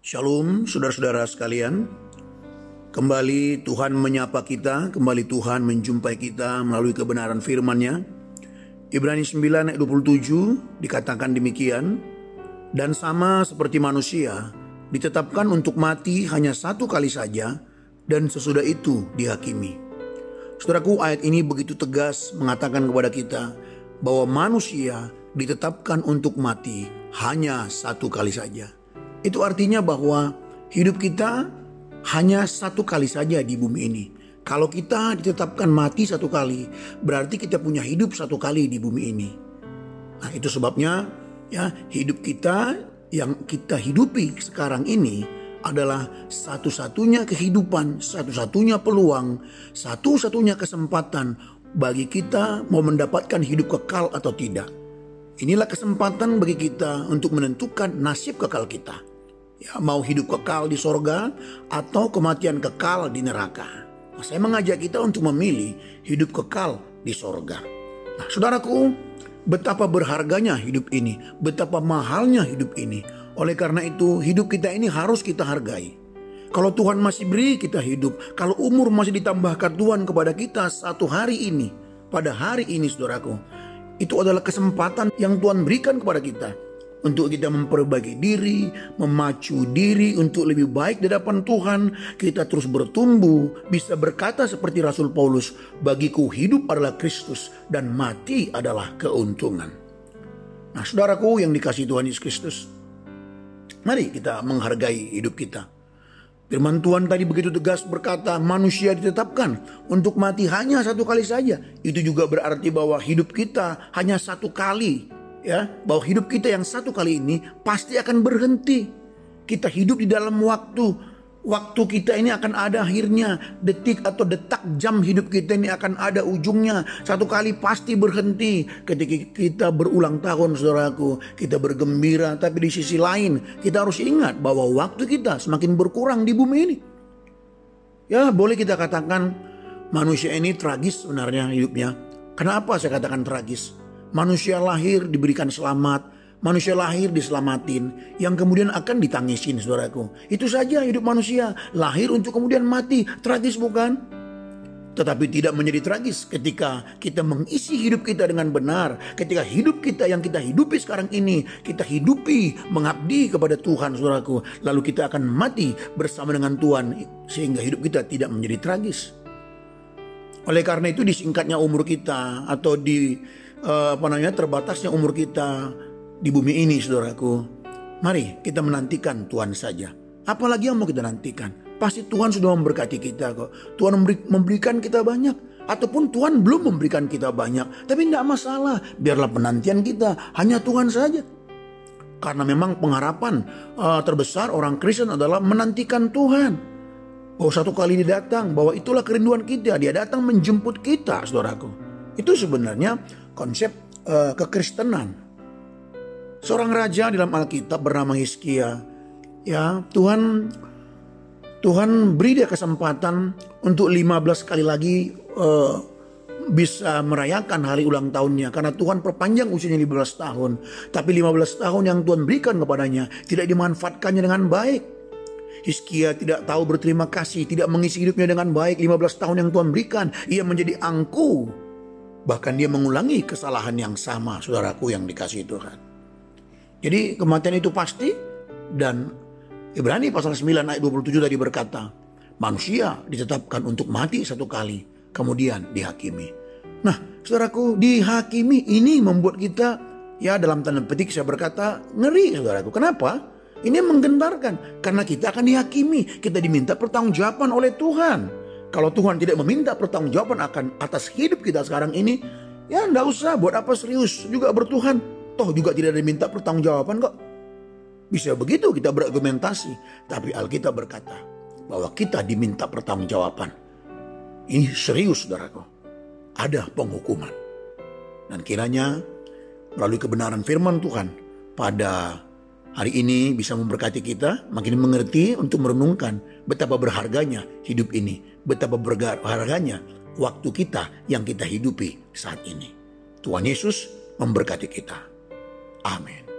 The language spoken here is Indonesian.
Shalom saudara-saudara sekalian. Kembali Tuhan menyapa kita, kembali Tuhan menjumpai kita melalui kebenaran firman-Nya. Ibrani 9 ayat 27 dikatakan demikian, dan sama seperti manusia, ditetapkan untuk mati hanya satu kali saja, dan sesudah itu dihakimi. Saudaraku, ayat ini begitu tegas mengatakan kepada kita bahwa manusia ditetapkan untuk mati hanya satu kali saja. Itu artinya bahwa hidup kita hanya satu kali saja di bumi ini. Kalau kita ditetapkan mati satu kali, berarti kita punya hidup satu kali di bumi ini. Nah, itu sebabnya ya hidup kita yang kita hidupi sekarang ini adalah satu-satunya kehidupan, satu-satunya peluang, satu-satunya kesempatan bagi kita mau mendapatkan hidup kekal atau tidak. Inilah kesempatan bagi kita untuk menentukan nasib kekal kita ya, mau hidup kekal di sorga atau kematian kekal di neraka. Nah, saya mengajak kita untuk memilih hidup kekal di sorga. Nah, saudaraku, betapa berharganya hidup ini, betapa mahalnya hidup ini. Oleh karena itu, hidup kita ini harus kita hargai. Kalau Tuhan masih beri kita hidup, kalau umur masih ditambahkan Tuhan kepada kita satu hari ini, pada hari ini saudaraku, itu adalah kesempatan yang Tuhan berikan kepada kita untuk kita memperbaiki diri, memacu diri untuk lebih baik di hadapan Tuhan, kita terus bertumbuh, bisa berkata seperti Rasul Paulus, bagiku hidup adalah Kristus dan mati adalah keuntungan. Nah saudaraku yang dikasih Tuhan Yesus Kristus, mari kita menghargai hidup kita. Firman Tuhan tadi begitu tegas berkata manusia ditetapkan untuk mati hanya satu kali saja. Itu juga berarti bahwa hidup kita hanya satu kali ya bahwa hidup kita yang satu kali ini pasti akan berhenti. Kita hidup di dalam waktu. Waktu kita ini akan ada akhirnya. Detik atau detak jam hidup kita ini akan ada ujungnya. Satu kali pasti berhenti. Ketika kita berulang tahun saudaraku Kita bergembira. Tapi di sisi lain kita harus ingat bahwa waktu kita semakin berkurang di bumi ini. Ya boleh kita katakan Manusia ini tragis sebenarnya hidupnya. Kenapa saya katakan tragis? Manusia lahir diberikan selamat, manusia lahir diselamatin, yang kemudian akan ditangisin saudaraku. Itu saja hidup manusia, lahir untuk kemudian mati. Tragis bukan? Tetapi tidak menjadi tragis ketika kita mengisi hidup kita dengan benar. Ketika hidup kita yang kita hidupi sekarang ini, kita hidupi mengabdi kepada Tuhan saudaraku. Lalu kita akan mati bersama dengan Tuhan sehingga hidup kita tidak menjadi tragis. Oleh karena itu disingkatnya umur kita atau di uh, apa namanya terbatasnya umur kita di bumi ini saudaraku. Mari kita menantikan Tuhan saja. Apalagi yang mau kita nantikan? Pasti Tuhan sudah memberkati kita kok. Tuhan memberikan kita banyak. Ataupun Tuhan belum memberikan kita banyak. Tapi tidak masalah. Biarlah penantian kita hanya Tuhan saja. Karena memang pengharapan uh, terbesar orang Kristen adalah menantikan Tuhan. Bahwa satu kali dia datang, bahwa itulah kerinduan kita. Dia datang menjemput kita, saudaraku. Itu sebenarnya konsep uh, kekristenan. Seorang raja dalam Alkitab bernama Hizkia, ya Tuhan Tuhan beri dia kesempatan untuk 15 kali lagi uh, bisa merayakan hari ulang tahunnya karena Tuhan perpanjang usianya 15 tahun. Tapi 15 tahun yang Tuhan berikan kepadanya tidak dimanfaatkannya dengan baik. Hizkia tidak tahu berterima kasih, tidak mengisi hidupnya dengan baik 15 tahun yang Tuhan berikan. Ia menjadi angku Bahkan dia mengulangi kesalahan yang sama saudaraku yang dikasih Tuhan. Jadi kematian itu pasti dan Ibrani pasal 9 ayat 27 tadi berkata, manusia ditetapkan untuk mati satu kali, kemudian dihakimi. Nah, saudaraku, dihakimi ini membuat kita ya dalam tanda petik saya berkata ngeri saudaraku. Kenapa? Ini menggentarkan karena kita akan dihakimi, kita diminta pertanggungjawaban oleh Tuhan. Kalau Tuhan tidak meminta pertanggungjawaban akan atas hidup kita sekarang ini, ya nggak usah buat apa serius juga bertuhan. Toh juga tidak diminta pertanggungjawaban kok. Bisa begitu kita berargumentasi, tapi Alkitab berkata bahwa kita diminta pertanggungjawaban. Ini serius saudaraku. Ada penghukuman. Dan kiranya melalui kebenaran firman Tuhan pada hari ini bisa memberkati kita, makin mengerti untuk merenungkan betapa berharganya hidup ini, betapa berharganya waktu kita yang kita hidupi saat ini. Tuhan Yesus memberkati kita. Amin.